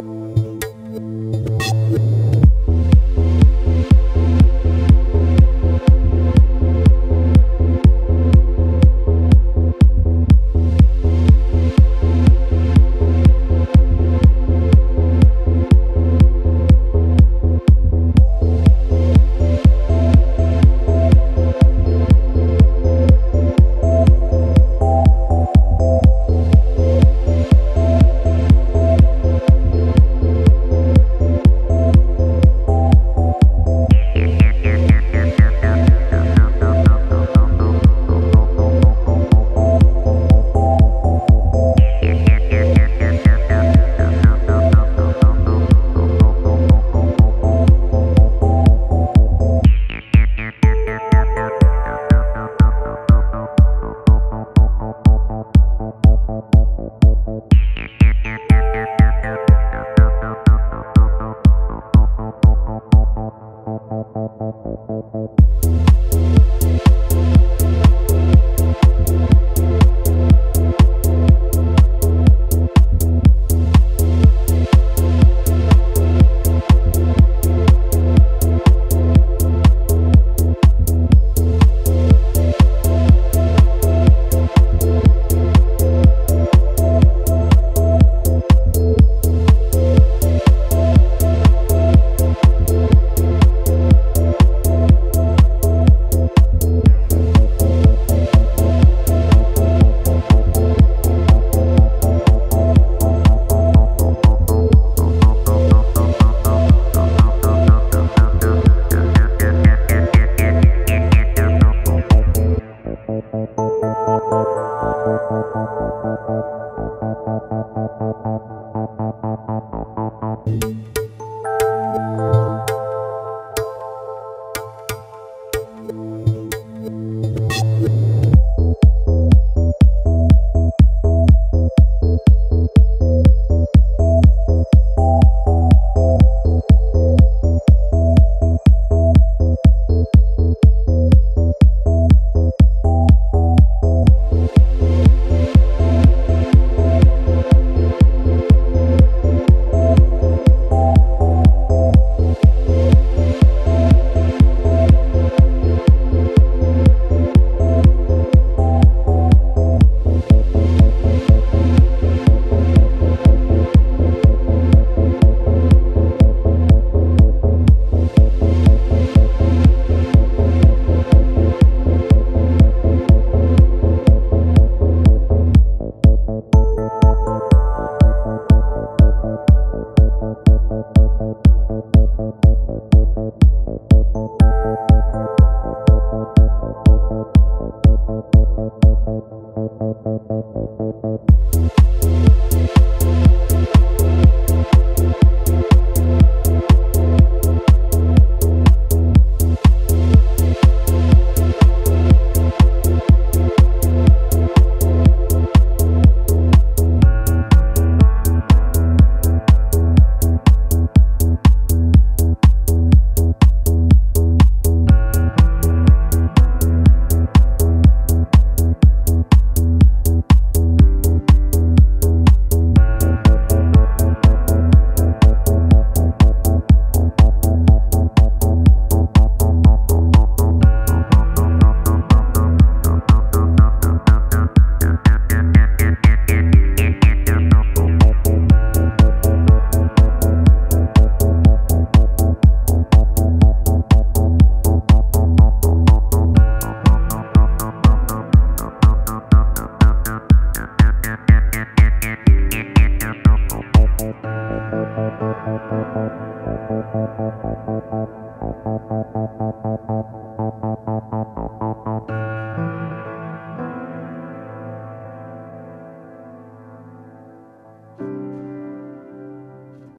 you